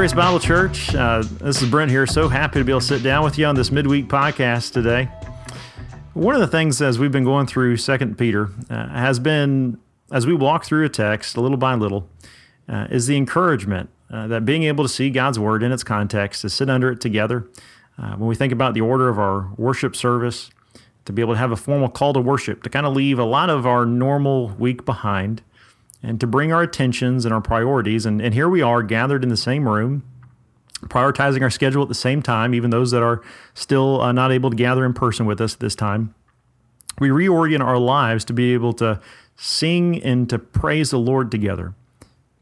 Grace Bible Church. Uh, this is Brent here. So happy to be able to sit down with you on this midweek podcast today. One of the things as we've been going through Second Peter uh, has been, as we walk through a text little by little, uh, is the encouragement uh, that being able to see God's Word in its context, to sit under it together. Uh, when we think about the order of our worship service, to be able to have a formal call to worship, to kind of leave a lot of our normal week behind and to bring our attentions and our priorities. And, and here we are gathered in the same room, prioritizing our schedule at the same time, even those that are still uh, not able to gather in person with us at this time. We reorient our lives to be able to sing and to praise the Lord together.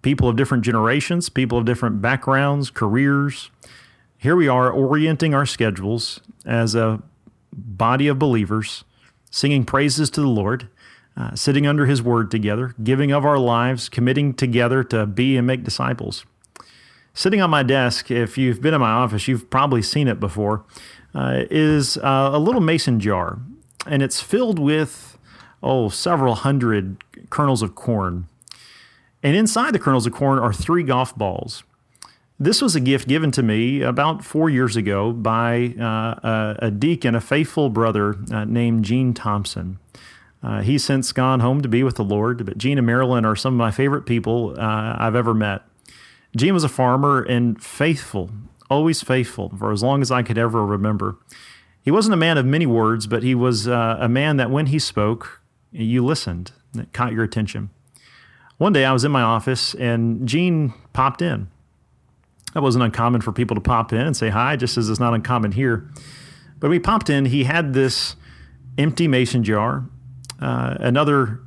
People of different generations, people of different backgrounds, careers. Here we are orienting our schedules as a body of believers, singing praises to the Lord uh, sitting under his word together, giving of our lives, committing together to be and make disciples. Sitting on my desk, if you've been in my office, you've probably seen it before, uh, is uh, a little mason jar, and it's filled with, oh, several hundred kernels of corn. And inside the kernels of corn are three golf balls. This was a gift given to me about four years ago by uh, a, deacon, a faithful brother uh, named Gene Thompson. Uh, he's since gone home to be with the Lord, but Gene and Marilyn are some of my favorite people uh, I've ever met. Gene was a farmer and faithful, always faithful for as long as I could ever remember. He wasn't a man of many words, but he was uh, a man that when he spoke, you listened, that caught your attention. One day I was in my office and Gene popped in. That wasn't uncommon for people to pop in and say hi, just as it's not uncommon here. But when he popped in, he had this empty mason jar uh, another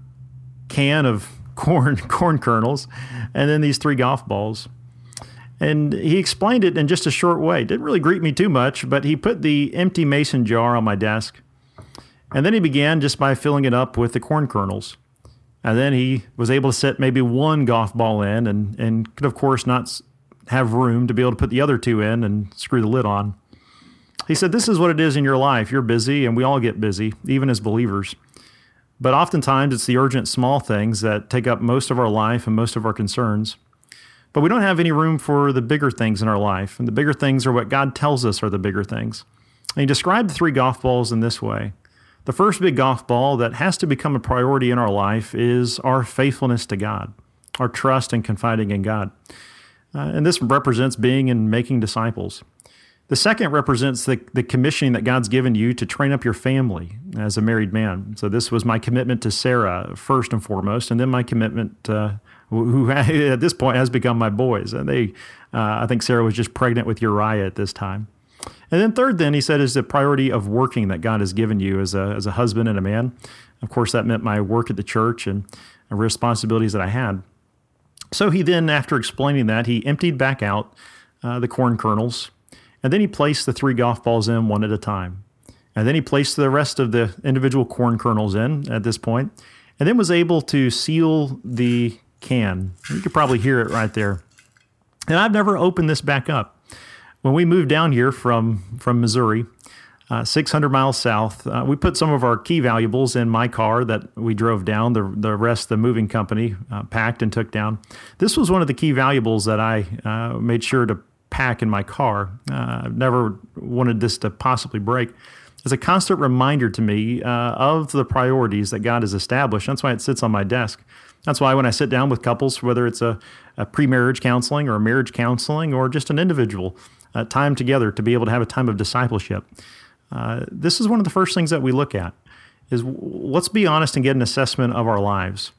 can of corn corn kernels, and then these three golf balls. And he explained it in just a short way. Didn't really greet me too much, but he put the empty mason jar on my desk. And then he began just by filling it up with the corn kernels. And then he was able to set maybe one golf ball in and, and could, of course, not have room to be able to put the other two in and screw the lid on. He said, This is what it is in your life. You're busy, and we all get busy, even as believers. But oftentimes it's the urgent small things that take up most of our life and most of our concerns. But we don't have any room for the bigger things in our life. And the bigger things are what God tells us are the bigger things. And he described the three golf balls in this way. The first big golf ball that has to become a priority in our life is our faithfulness to God, our trust and confiding in God. Uh, and this represents being and making disciples. The second represents the, the commissioning that God's given you to train up your family as a married man. So this was my commitment to Sarah first and foremost, and then my commitment, uh, who at this point has become my boys. And they, uh, I think Sarah was just pregnant with Uriah at this time. And then third, then he said, is the priority of working that God has given you as a as a husband and a man. Of course, that meant my work at the church and responsibilities that I had. So he then, after explaining that, he emptied back out uh, the corn kernels and then he placed the three golf balls in one at a time. And then he placed the rest of the individual corn kernels in at this point, and then was able to seal the can. You could probably hear it right there. And I've never opened this back up. When we moved down here from, from Missouri, uh, 600 miles south, uh, we put some of our key valuables in my car that we drove down. The, the rest, the moving company uh, packed and took down. This was one of the key valuables that I uh, made sure to pack in my car. Uh, I've never wanted this to possibly break. It's a constant reminder to me uh, of the priorities that God has established. That's why it sits on my desk. That's why when I sit down with couples, whether it's a, a pre marriage counseling or a marriage counseling or just an individual uh, time together to be able to have a time of discipleship, uh, this is one of the first things that we look at is let's be honest and get an assessment of our lives.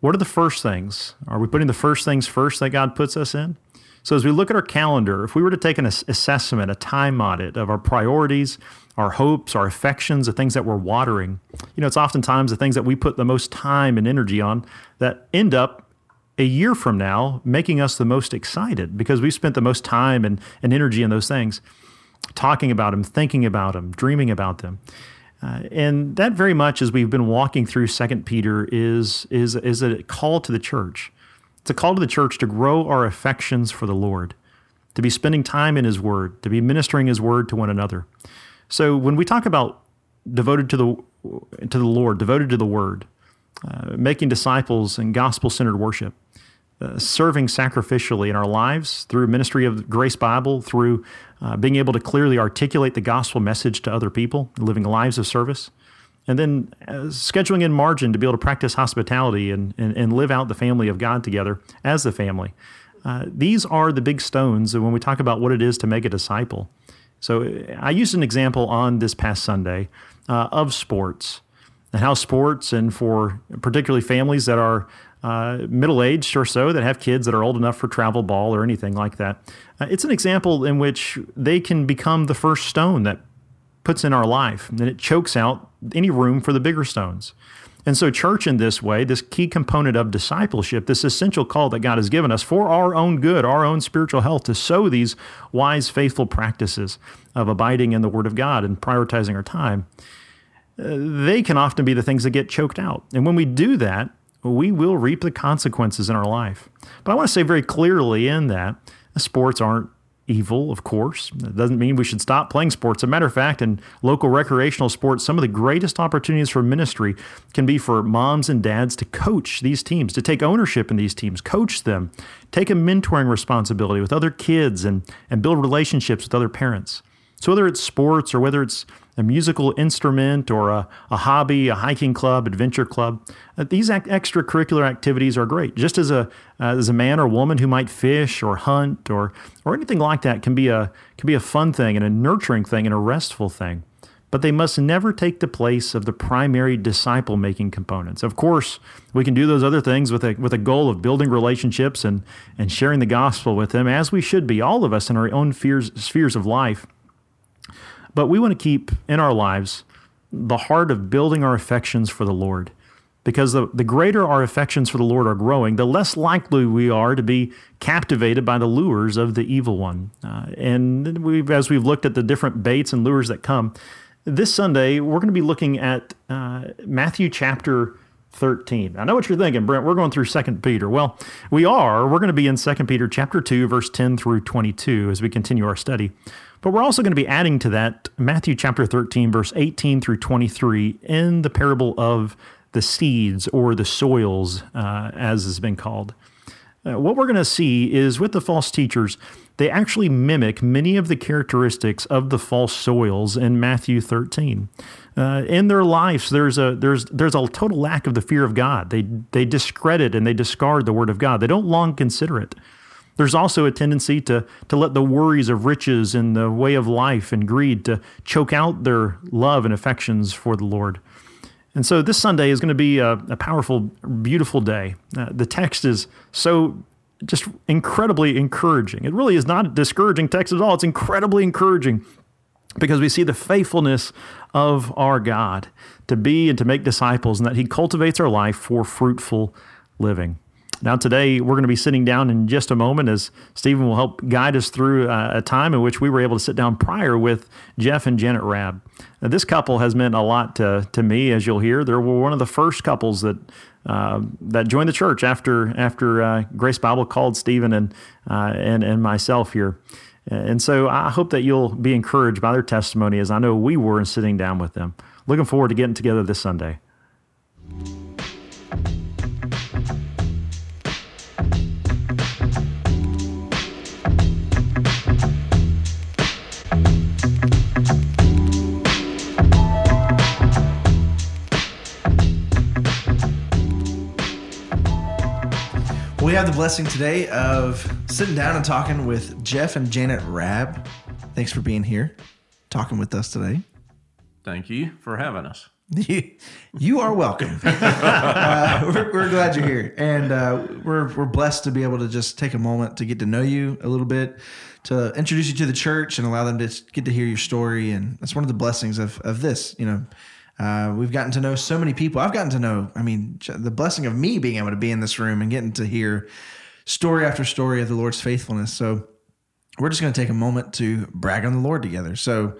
What are the first things? Are we putting the first things first that God puts us in? So as we look at our calendar, if we were to take an assessment, a time audit of our priorities, our hopes, our affections, the things that we're watering, you know, it's oftentimes the things that we put the most time and energy on that end up a year from now making us the most excited because we spent the most time and, and energy in those things, talking about them, thinking about them, dreaming about them. Uh, and that very much, as we've been walking through Second Peter, is is is a call to the church it's a call to the church to grow our affections for the Lord, to be spending time in His Word, to be ministering His Word to one another. So when we talk about devoted to the to the Lord, devoted to the Word, uh, making disciples and gospel centered worship, uh, serving sacrificially in our lives through ministry of Grace Bible, through uh, being able to clearly articulate the gospel message to other people, living lives of service, and then uh, scheduling in margin to be able to practice hospitality and, and, and live out the family of God together as the family. Uh, these are the big stones when we talk about what it is to make a disciple. So I used an example on this past Sunday uh, of sports and how sports, and for particularly families that are uh, middle aged or so that have kids that are old enough for travel ball or anything like that. Uh, it's an example in which they can become the first stone that puts in our life, and it chokes out any room for the bigger stones. And so, church in this way, this key component of discipleship, this essential call that God has given us for our own good, our own spiritual health, to sow these wise, faithful practices of abiding in the Word of God and prioritizing our time, uh, they can often be the things that get choked out. And when we do that, we will reap the consequences in our life. But I want to say very clearly in that sports aren't evil, of course. It doesn't mean we should stop playing sports. As a matter of fact, in local recreational sports, some of the greatest opportunities for ministry can be for moms and dads to coach these teams, to take ownership in these teams, coach them, take a mentoring responsibility with other kids, and, and build relationships with other parents. So, whether it's sports or whether it's a musical instrument or a, a hobby, a hiking club, adventure club. Uh, these ac- extracurricular activities are great. Just as a uh, as a man or woman who might fish or hunt or or anything like that can be a can be a fun thing and a nurturing thing and a restful thing. But they must never take the place of the primary disciple making components. Of course, we can do those other things with a with a goal of building relationships and and sharing the gospel with them, as we should be, all of us in our own fears, spheres of life. But we want to keep in our lives the heart of building our affections for the Lord. Because the, the greater our affections for the Lord are growing, the less likely we are to be captivated by the lures of the evil one. Uh, and we've, as we've looked at the different baits and lures that come, this Sunday we're going to be looking at uh, Matthew chapter 13. I know what you're thinking, Brent. We're going through 2 Peter. Well, we are. We're going to be in 2 Peter chapter 2, verse 10 through 22 as we continue our study. But we're also going to be adding to that Matthew chapter 13, verse 18 through 23 in the parable of the seeds or the soils, uh, as has been called. Uh, what we're going to see is with the false teachers, they actually mimic many of the characteristics of the false soils in Matthew 13. Uh, in their lives, there's a there's there's a total lack of the fear of God. They they discredit and they discard the word of God. They don't long consider it. There's also a tendency to, to let the worries of riches and the way of life and greed to choke out their love and affections for the Lord. And so this Sunday is going to be a, a powerful, beautiful day. Uh, the text is so just incredibly encouraging. It really is not a discouraging text at all. It's incredibly encouraging because we see the faithfulness of our God to be and to make disciples and that He cultivates our life for fruitful living. Now, today, we're going to be sitting down in just a moment as Stephen will help guide us through uh, a time in which we were able to sit down prior with Jeff and Janet Rabb. Now, this couple has meant a lot to, to me, as you'll hear. They were one of the first couples that uh, that joined the church after after uh, Grace Bible called Stephen and uh, and and myself here. And so I hope that you'll be encouraged by their testimony, as I know we were in sitting down with them. Looking forward to getting together this Sunday. Have the blessing today of sitting down and talking with Jeff and Janet Rabb. Thanks for being here, talking with us today. Thank you for having us. You, you are welcome. uh, we're, we're, glad you're here, and uh, we're we're blessed to be able to just take a moment to get to know you a little bit, to introduce you to the church, and allow them to get to hear your story. And that's one of the blessings of of this. You know, uh, we've gotten to know so many people. I've gotten to know, I mean, the blessing of me being able to be in this room and getting to hear story after story of the Lord's faithfulness. So we're just going to take a moment to brag on the Lord together. So,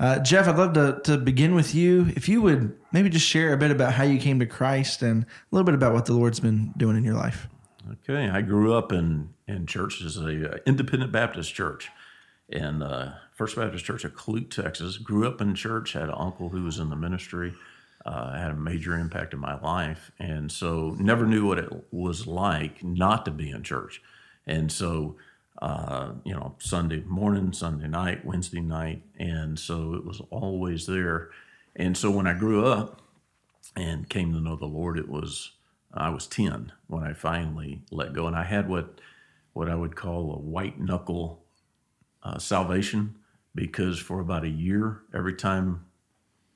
uh, Jeff, I'd love to, to begin with you. If you would maybe just share a bit about how you came to Christ and a little bit about what the Lord's been doing in your life. Okay. I grew up in, in churches, a uh, independent Baptist church in uh, First Baptist Church of Clute, Texas. Grew up in church, had an uncle who was in the ministry. uh, had a major impact in my life. And so never knew what it was like not to be in church. And so, uh, you know, Sunday morning, Sunday night, Wednesday night. And so it was always there. And so when I grew up and came to know the Lord, it was, I was 10 when I finally let go. And I had what, what I would call a white knuckle uh, salvation because for about a year, every time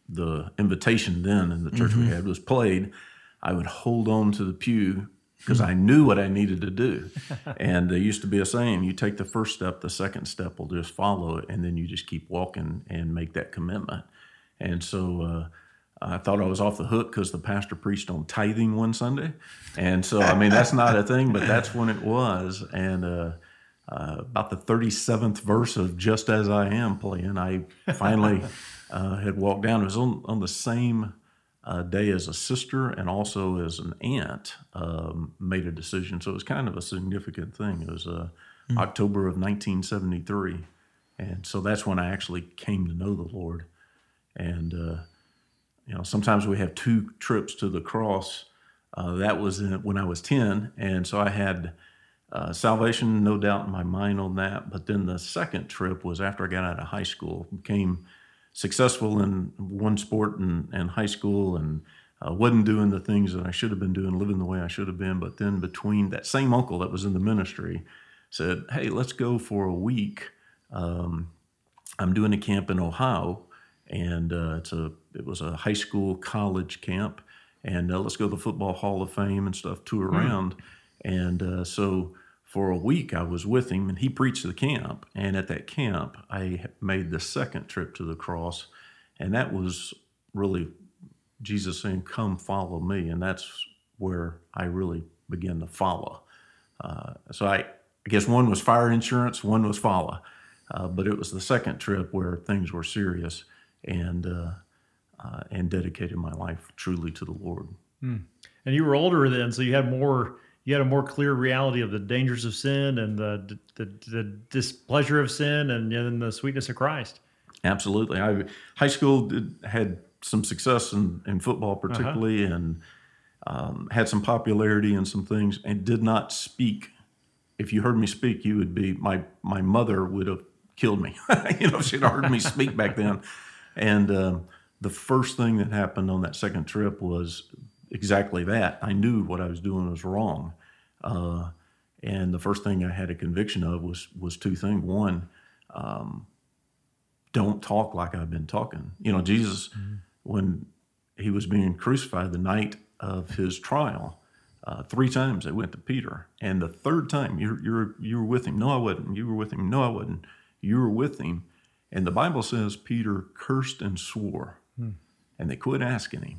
the invitation then in the church we had was played, I would hold on to the pew because I knew what I needed to do. and there used to be a saying, you take the first step, the second step will just follow it, and then you just keep walking and make that commitment. And so uh, I thought I was off the hook because the pastor preached on tithing one Sunday. And so, I mean, that's not a thing, but that's when it was. And uh, uh, about the 37th verse of Just As I Am playing, I finally uh, had walked down. It was on, on the same uh, day as a sister and also as an aunt um, made a decision. So it was kind of a significant thing. It was uh, October of 1973. And so that's when I actually came to know the Lord. And, uh, you know, sometimes we have two trips to the cross. Uh, that was in, when I was 10. And so I had uh, salvation, no doubt in my mind on that. But then the second trip was after I got out of high school, became successful in one sport in, in high school and uh, wasn't doing the things that I should have been doing, living the way I should have been. But then between that same uncle that was in the ministry said, Hey, let's go for a week. Um, I'm doing a camp in Ohio, and uh, it's a it was a high school college camp, and uh, let's go to the Football Hall of Fame and stuff, tour around. And uh, so for a week, I was with him, and he preached the camp. And at that camp, I made the second trip to the cross, and that was really Jesus saying, "Come, follow me," and that's where I really began to follow. Uh, so I, I guess one was fire insurance, one was follow, uh, but it was the second trip where things were serious, and uh, uh, and dedicated my life truly to the Lord. And you were older then, so you had more. You had a more clear reality of the dangers of sin and the the, the displeasure of sin, and then the sweetness of Christ. Absolutely. I high school did, had some success in, in football, particularly, and um, had some popularity in some things, and did not speak. If you heard me speak, you would be my my mother would have killed me. you know, she'd heard me speak back then. And um, the first thing that happened on that second trip was exactly that. I knew what I was doing was wrong. Uh, and the first thing I had a conviction of was was two things. One, um, don't talk like I've been talking. You know, Jesus, when he was being crucified the night of his trial, uh, three times they went to Peter, and the third time you're you're you were with him. No, I wasn't. You were with him. No, I wasn't. You were with him. And the Bible says Peter cursed and swore, and they quit asking him,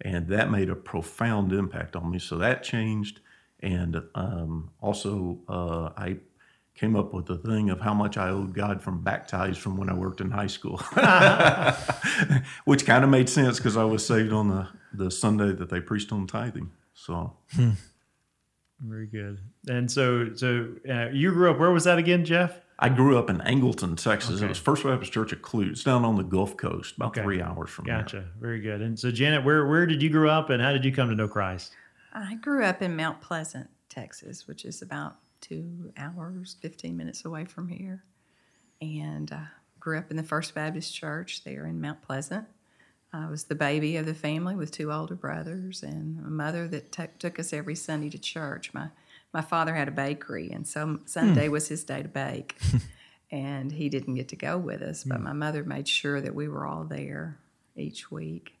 and that made a profound impact on me. So that changed, and um, also uh, I came up with the thing of how much I owed God from back baptized from when I worked in high school, which kind of made sense because I was saved on the, the Sunday that they preached on tithing. So Very good. And so, so uh, you grew up. Where was that again, Jeff? I grew up in Angleton, Texas. Okay. It was First Baptist Church of Clute. Down on the Gulf Coast, about Okay. three hours from there. Gotcha. Very good. And so, Janet, where where did you grow up, and how did you come to know Christ? I grew up in Mount Pleasant, Texas, which is about two hours, 15 minutes away from here. And I grew up in the First Baptist Church there in Mount Pleasant. I was the baby of the family with two older brothers and a mother that t- took us every Sunday to church. My, my father had a bakery, and so Sunday hmm. was his day to bake. and he didn't get to go with us, but hmm. my mother made sure that we were all there each week.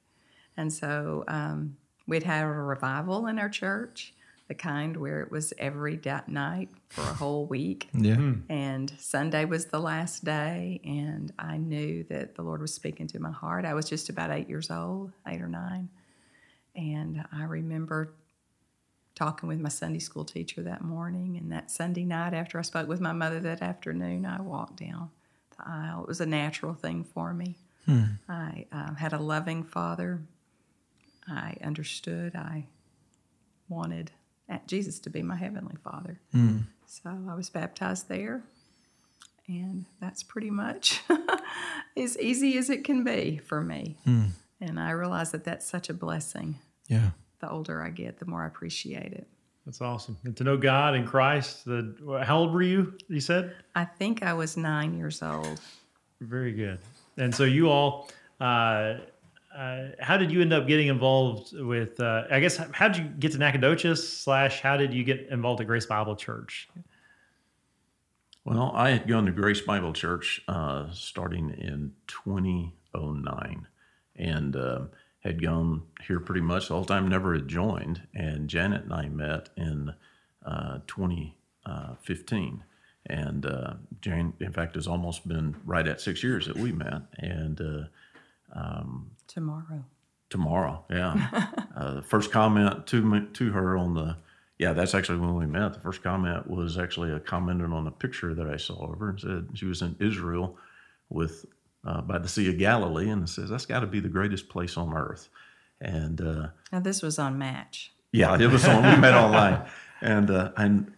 And so um, we'd have a revival in our church, the kind where it was every da- night for a whole week. Yeah. Hmm. And Sunday was the last day, and I knew that the Lord was speaking to my heart. I was just about eight years old, eight or nine. And I remember talking with my Sunday school teacher that morning. And that Sunday night, after I spoke with my mother that afternoon, I walked down the aisle. It was a natural thing for me. Hmm. I um, had a loving father. I understood. I wanted Jesus to be my heavenly father. Hmm. So I was baptized there. And that's pretty much as easy as it can be for me. Hmm. And I realize that that's such a blessing. Yeah. The older I get, the more I appreciate it. That's awesome. And to know God and Christ. The how old were you? You said I think I was nine years old. very good. And so you all, uh, uh, how did you end up getting involved with? Uh, I guess how did you get to Nacogdoches? Slash, how did you get involved at Grace Bible Church? Well, I had gone to Grace Bible Church uh, starting in 2009 and uh, had gone here pretty much the whole time, never had joined. And Janet and I met in uh, 2015. And uh, Jane, in fact, has almost been right at six years that we met. And uh, Tomorrow. tomorrow. Yeah. uh, the first comment to me, to her on the yeah, that's actually when we met. The first comment was actually a comment on a picture that I saw of her and said she was in Israel with uh, by the Sea of Galilee, and it says that's got to be the greatest place on earth. And uh, Now, this was on Match. yeah, it was on. We met online, and uh, and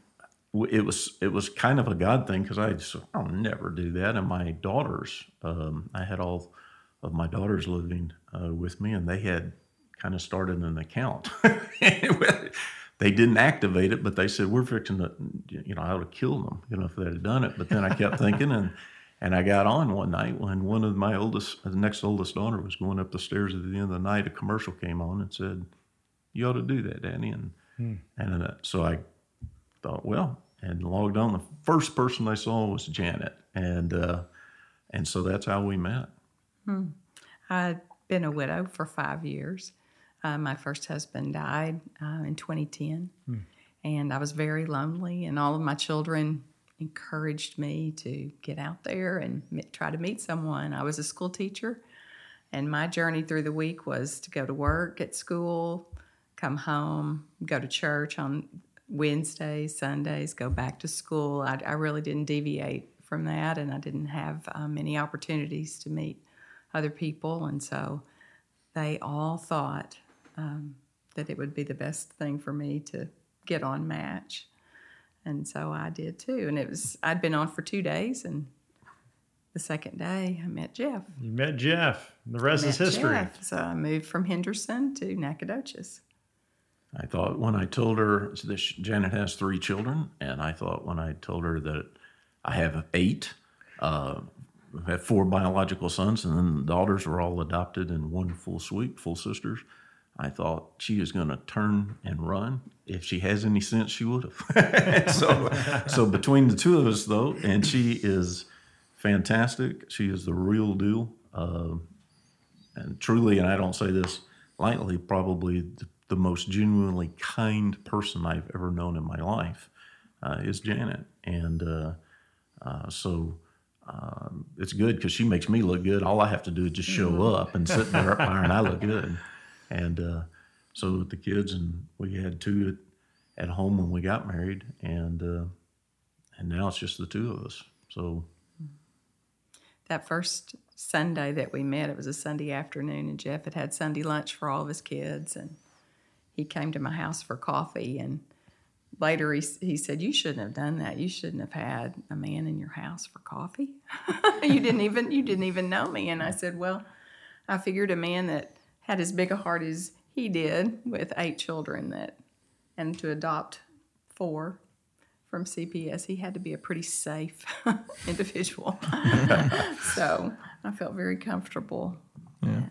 it was it was kind of a God thing because I just I'll never do that. And my daughters, um, I had all of my daughters living uh, with me, and they had kind of started an account. they didn't activate it, but they said we're fixing to, you know, I would have killed them, you know, if they had done it. But then I kept thinking, and and I got on one night when one of my oldest, the next oldest daughter, was going up the stairs at the end of the night. A commercial came on and said, "You ought to do that, Danny." And and uh, so I thought, well, and logged on. The first person I saw was Janet, and uh, and so that's how we met. I'd been a widow for five years. Uh, my first husband died uh, in 2010, and I was very lonely. And all of my children encouraged me to get out there and try to meet someone. I was a school teacher, and my journey through the week was to go to work at school, come home, go to church on Wednesdays, Sundays, go back to school. I, I really didn't deviate from that, and I didn't have uh, many opportunities to meet other people, and so they all thought um, that it would be the best thing for me to get on Match, and so I did too. And it was I'd been on for two days, and the second day I met Jeff. You met Jeff. The rest is history. Jeff. So I moved from Henderson to Nacogdoches. I thought when I told her this, Janet has three children, and I thought when I told her that I have eight, uh, I have four biological sons, and then the daughters were all adopted and one full sweep, full sisters. I thought she is going to turn and run. If she has any sense, she would have. so, so between the two of us, though, and she is fantastic. She is the real deal. Uh, and truly, and I don't say this lightly, probably the, the most genuinely kind person I've ever known in my life uh, is Janet. And uh, uh, so um, it's good because she makes me look good. All I have to do is just show up and sit there and I look good. And uh, so with the kids, and we had two at, at home when we got married, and uh, and now it's just the two of us. So that first Sunday that we met, it was a Sunday afternoon, and Jeff had had Sunday lunch for all of his kids, and he came to my house for coffee. And later, he he said, "You shouldn't have done that. You shouldn't have had a man in your house for coffee. you didn't even you didn't even know me." And I said, "Well, I figured a man that had as big a heart as he did, with eight children, that and to adopt four From CPS, he had to be a pretty safe individual. so I felt very comfortable. Yeah.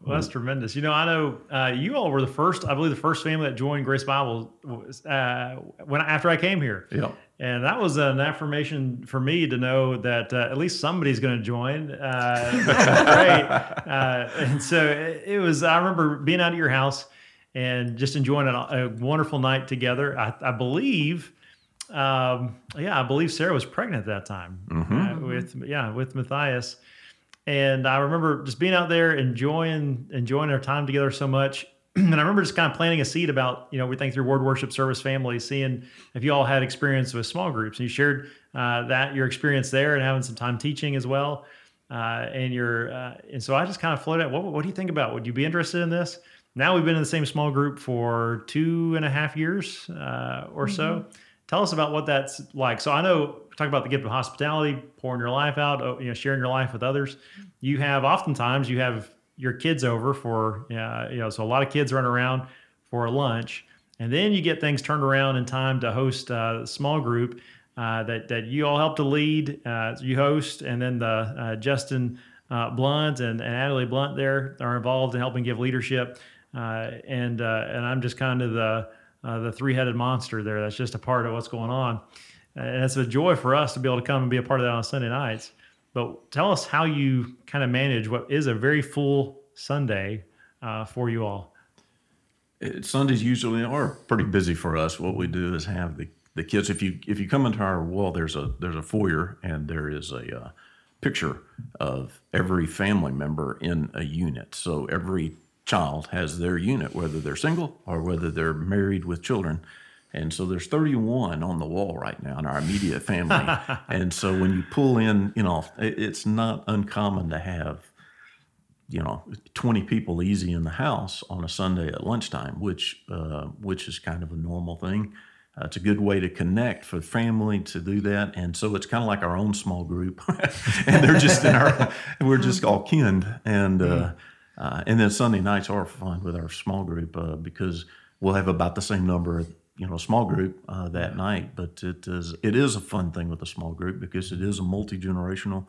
Well, that's tremendous. You know, I know uh, you all were the first, I believe, the first family that joined Grace Bible was, uh, when after I came here. yeah. And that was an affirmation for me to know that uh, at least somebody's going to join. Uh, great. Uh, and so it, it was, I remember being out at your house and just enjoying a, a wonderful night together. I, I believe, um, yeah, I believe Sarah was pregnant at that time uh, with, yeah, with Matthias. And I remember just being out there enjoying enjoying our time together so much. And I remember just kind of planting a seed about, you know, we think through Word Worship Service Family, seeing if you all had experience with small groups. And you shared uh, that your experience there and having some time teaching as well. Uh, and your uh, and so I just kind of floated out, what, what do you think about? Would you be interested in this? Now we've been in the same small group for two and a half years uh, or so. Tell us about what that's like. So I know talk about the gift of hospitality, pouring your life out, oh, you know, sharing your life with others. You have oftentimes you have your kids over for uh, you know so a lot of kids run around for lunch. And then you get things turned around in time to host a small group uh, that that you all help to lead uh, you host. And then the uh, Justin uh, Blunt and, and Natalie Blunt there are involved in helping give leadership. Uh, and and I'm just kind of the the three-headed monster there. That's just a part of what's going on. And it's a joy for us to be able to come and be a part of that on Sunday nights. But tell us how you kind of manage what is a very full Sunday uh, for you all. It, Sundays usually are pretty busy for us. What we do is have the, the kids. If you if you come into our wall, there's a there's a foyer and there is a uh, picture of every family member in a unit. So every child has their unit, whether they're single or whether they're married with children. And so there's 31 on the wall right now in our immediate family. and so when you pull in, you know, it's not uncommon to have, you know, 20 people easy in the house on a Sunday at lunchtime, which uh, which is kind of a normal thing. Uh, it's a good way to connect for family to do that, and so it's kind of like our own small group, and they're just in our, we're just all kinned, and uh, uh, and then Sunday nights are fun with our small group uh, because we'll have about the same number you know a small group uh, that night. But it is it is a fun thing with a small group because it is a multi generational,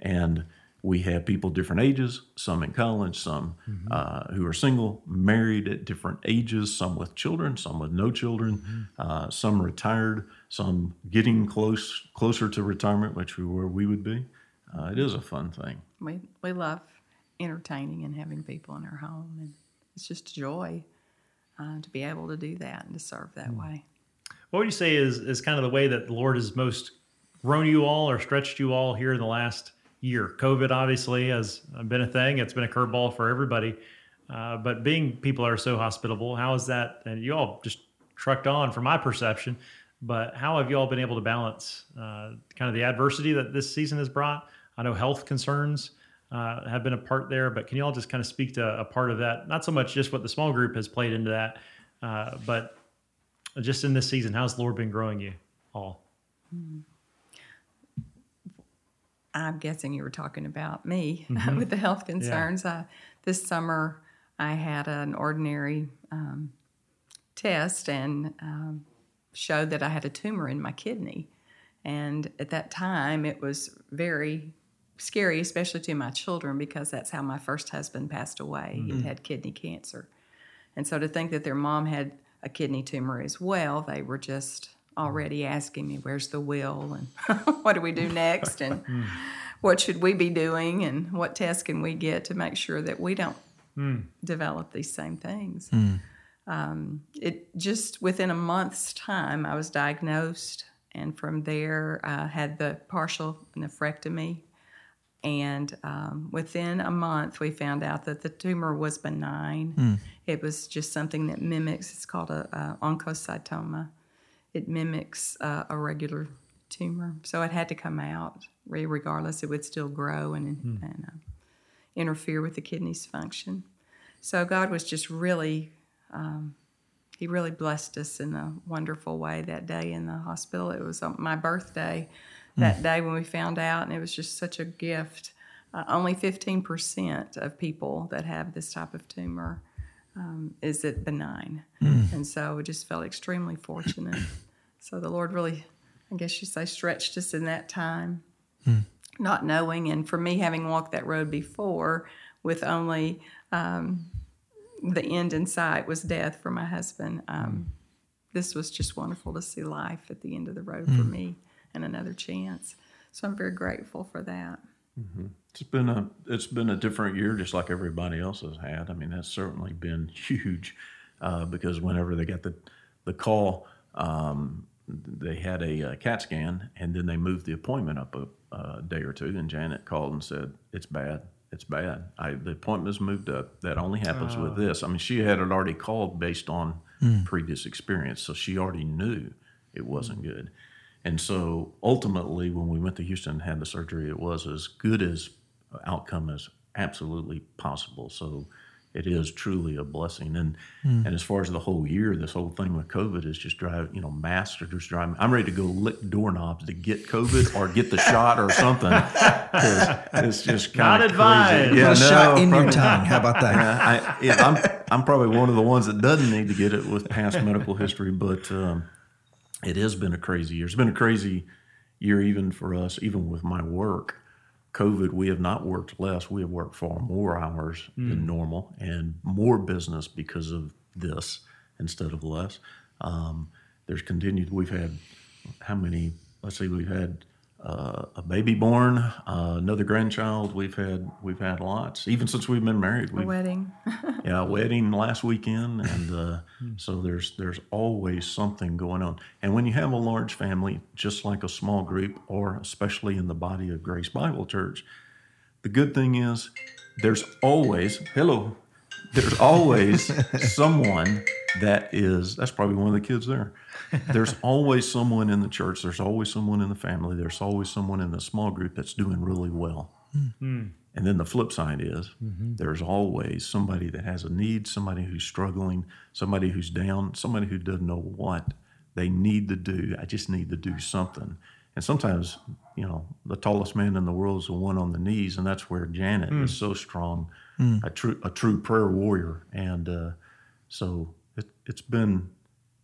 and we have people different ages, some in college, some mm-hmm. uh, who are single, married at different ages, some with children, some with no children, mm-hmm. uh, some retired, some getting close closer to retirement, which we where we would be. Uh, it is a fun thing. We we love entertaining and having people in our home, and it's just a joy uh, to be able to do that and to serve that mm. way. What would you say is is kind of the way that the Lord has most grown you all or stretched you all here in the last year? COVID obviously has been a thing; it's been a curveball for everybody. Uh, but being people are so hospitable, how is that? And you all just trucked on, from my perception. But how have you all been able to balance uh, kind of the adversity that this season has brought? I know health concerns uh, have been a part there. But can you all just kind of speak to a part of that? Not so much just what the small group has played into that, uh, but just in this season, how's the Lord been growing you all? I'm guessing you were talking about me mm-hmm. with the health concerns. Yeah. Uh, this summer, I had an ordinary um, test and um, showed that I had a tumor in my kidney. And at that time, it was very scary, especially to my children, because that's how my first husband passed away. Mm-hmm. He had kidney cancer. And so to think that their mom had a kidney tumor as well, they were just already asking me, Where's the will? And what do we do next? And mm. what should we be doing? And what tests can we get to make sure that we don't mm. develop these same things? Mm. Um, it just within a month's time, I was diagnosed. And from there, I had the partial nephrectomy and um, within a month, we found out that the tumor was benign. Mm. It was just something that mimics, it's called a, a oncocytoma. It mimics uh, a regular tumor. So it had to come out. Regardless, it would still grow and, mm. and uh, interfere with the kidney's function. So God was just really, um, He really blessed us in a wonderful way that day in the hospital. It was my birthday that mm. day when we found out, and it was just such a gift. Uh, only 15% of people that have this type of tumor um, is it benign. Mm. And so we just felt extremely fortunate. so the Lord really, I guess you say, stretched us in that time, mm. not knowing. And for me, having walked that road before with only um, the end in sight was death for my husband. Um, this was just wonderful to see life at the end of the road mm. for me and another chance. So I'm very grateful for that. Mm-hmm. It's been a it's been a different year, just like everybody else has had. I mean, that's certainly been huge uh, because whenever they got the the call, um, they had a, a, CAT scan, and then they moved the appointment up a, a, day or two. And Janet called and said, "It's bad. It's bad. I, the appointment's moved up. That only happens with this." I mean, she had it already called based on mm. previous experience, so she already knew it wasn't good. And so ultimately, when we went to Houston and had the surgery, it was as good as outcome as absolutely possible. So, it is truly a blessing. And and as far as the whole year, this whole thing with COVID is just driving, you know, masks are just driving. I'm ready to go lick doorknobs to get COVID or get the shot or something. 'cause It's just Not kind of advised. crazy. Put a shot in your tongue. How about that? I, yeah, I'm I'm probably one of the ones that doesn't need to get it with past medical history, but um, it has been a crazy year. It's been a crazy year even for us, even with my work. COVID, we have not worked less. We have worked far more hours than normal and more business because of this instead of less. Um, there's continued. We've had how many? Let's see. We've had uh, a baby born, uh, another grandchild. We've had we've had lots. Even since we've been married, A we've wedding. yeah, a wedding last weekend, and uh, so there's there's always something going on. And when you have a large family, just like a small group, or especially in the body of Grace Bible Church, the good thing is there's always hello, there's always someone that is that's probably one of the kids there. There's always someone in the church. There's always someone in the family. There's always someone in the small group that's doing really well. Hmm. And then the flip side is mm-hmm. there's always somebody that has a need, somebody who's struggling, somebody who's down, somebody who doesn't know what they need to do. I just need to do something. And sometimes, you know, the tallest man in the world is the one on the knees, and that's where Janet is hmm. so strong, hmm. a true a true prayer warrior. And uh, so it's been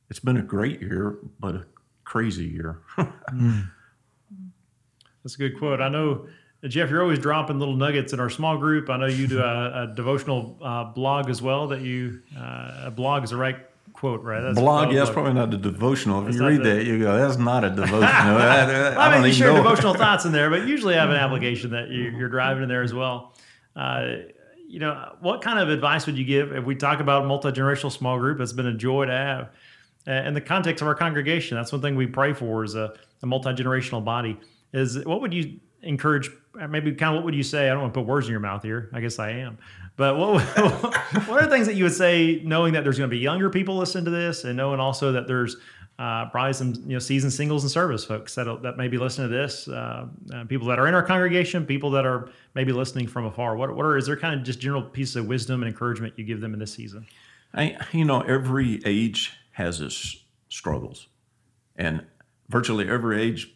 it's been a great year, but a crazy year. That's a good quote. I know, Jeff, you're always dropping little nuggets in our small group. I know you do a, a devotional uh, blog as well. That you uh, a blog is the right quote, right? That's blog, not a yeah, that's probably not a devotional. If That's you read the- that, you go, "That's not a devotional." I, I, I, I mean, don't you share know. devotional thoughts in there, but usually I have an application that you, you're driving in there as well. Uh, you know, what kind of advice would you give if we talk about multi generational small group? It's been a joy to have. Uh, in the context of our congregation, that's one thing we pray for is a, a multi generational body. Is what would you encourage? Maybe kind of what would you say? I don't want to put words in your mouth here. I guess I am. But what what are the things that you would say, knowing that there's going to be younger people listening to this, and knowing also that there's uh, probably some you know seasoned singles and service folks that that may be listening to this, uh, uh, people that are in our congregation, people that are maybe listening from afar. What what are is there kind of just general pieces of wisdom and encouragement you give them in this season? I, you know, every age has its struggles, and virtually every age,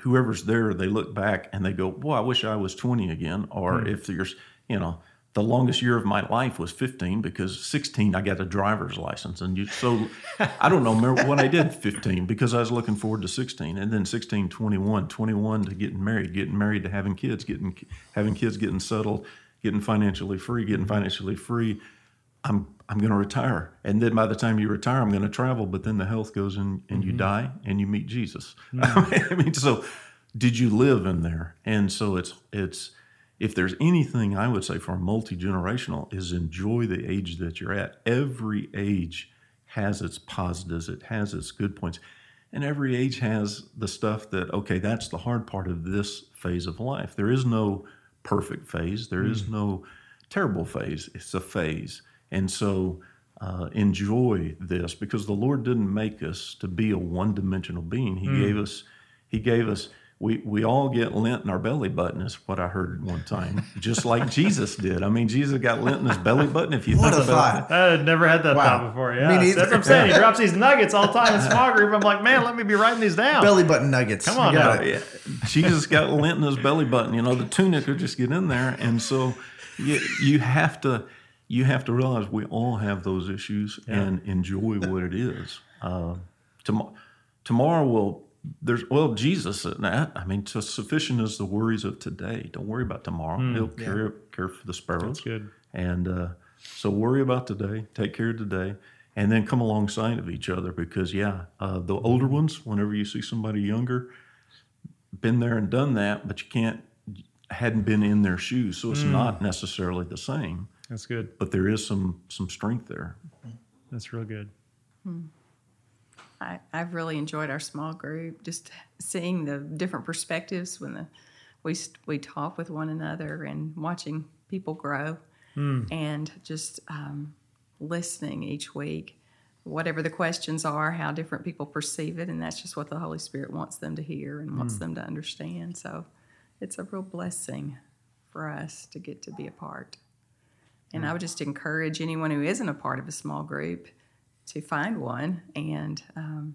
whoever's there, they look back and they go, "Boy, I wish I was 20 again." Or if there's, you know, the longest year of my life was 15 because 16 I got a driver's license, and you so I don't know when I did 15 because I was looking forward to 16, and then 16, 21, 21 to getting married, getting married to having kids, getting having kids, getting settled, getting financially free, getting financially free. I'm I'm going to retire, and then by the time you retire, I'm going to travel. But then the health goes in, and you mm-hmm. die, and you meet Jesus. I mm-hmm. mean, so did you live in there? And so it's it's if there's anything I would say for multi generational is enjoy the age that you're at. Every age has its positives, it has its good points, and every age has the stuff that okay, that's the hard part of this phase of life. There is no perfect phase. There is no terrible phase. It's a phase. And so uh, enjoy this because the Lord didn't make us to be a one-dimensional being. He gave us. He gave us. We we all get lint in our belly button. Is what I heard one time. Just like Jesus did. I mean, Jesus got lint in his belly button. If you What think a about thought. I had never had that Wow. thought before. Me Yeah, neither. that's what I'm saying. He drops these nuggets all the time in small group. I'm like, man, let me be writing these down. Belly button nuggets. Come on I got now. it. Yeah, Jesus got lint in his belly button. You know, the tunic would just get in there, and so you, you have to you have to realize we all have those issues and enjoy what it is. Uh, tom- tomorrow will there's well Jesus said that. I mean, so sufficient is the worries of today. Don't worry about tomorrow. He'll care care for the sparrows. That's good. And uh, so worry about today, take care of today, and then come alongside of each other because, yeah, uh, the older ones, whenever you see somebody younger, been there and done that, but you can't, hadn't been in their shoes. So it's not necessarily the same, That's good. but there is some, some strength there. That's real good. I, I've really enjoyed our small group, just seeing the different perspectives when the, we we talk with one another and watching people grow, hmm. and just um, listening each week, whatever the questions are, how different people perceive it, and that's just what the Holy Spirit wants them to hear and wants hmm. them to understand. So, it's a real blessing for us to get to be a part. And I hmm. would just encourage anyone who isn't a part of a small group to find one and um,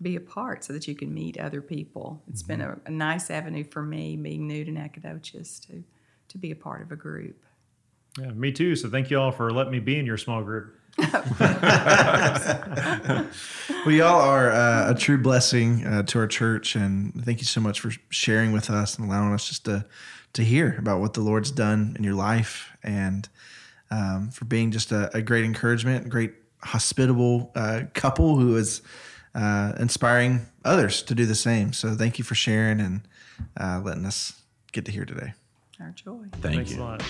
be a part so that you can meet other people. It's been a, a nice avenue for me, being new to Nacogdoches, to, to be a part of a group. Yeah, me too. So thank you all for letting me be in your small group. Well, y'all are uh, a true blessing uh, to our church, and thank you so much for sharing with us and allowing us just to to hear about what the Lord's done in your life, and um, for being just a, a great encouragement, a great hospitable uh, couple who is uh, inspiring others to do the same. So, thank you for sharing and uh, letting us get to hear today. Our joy. Thank Thanks you. a lot.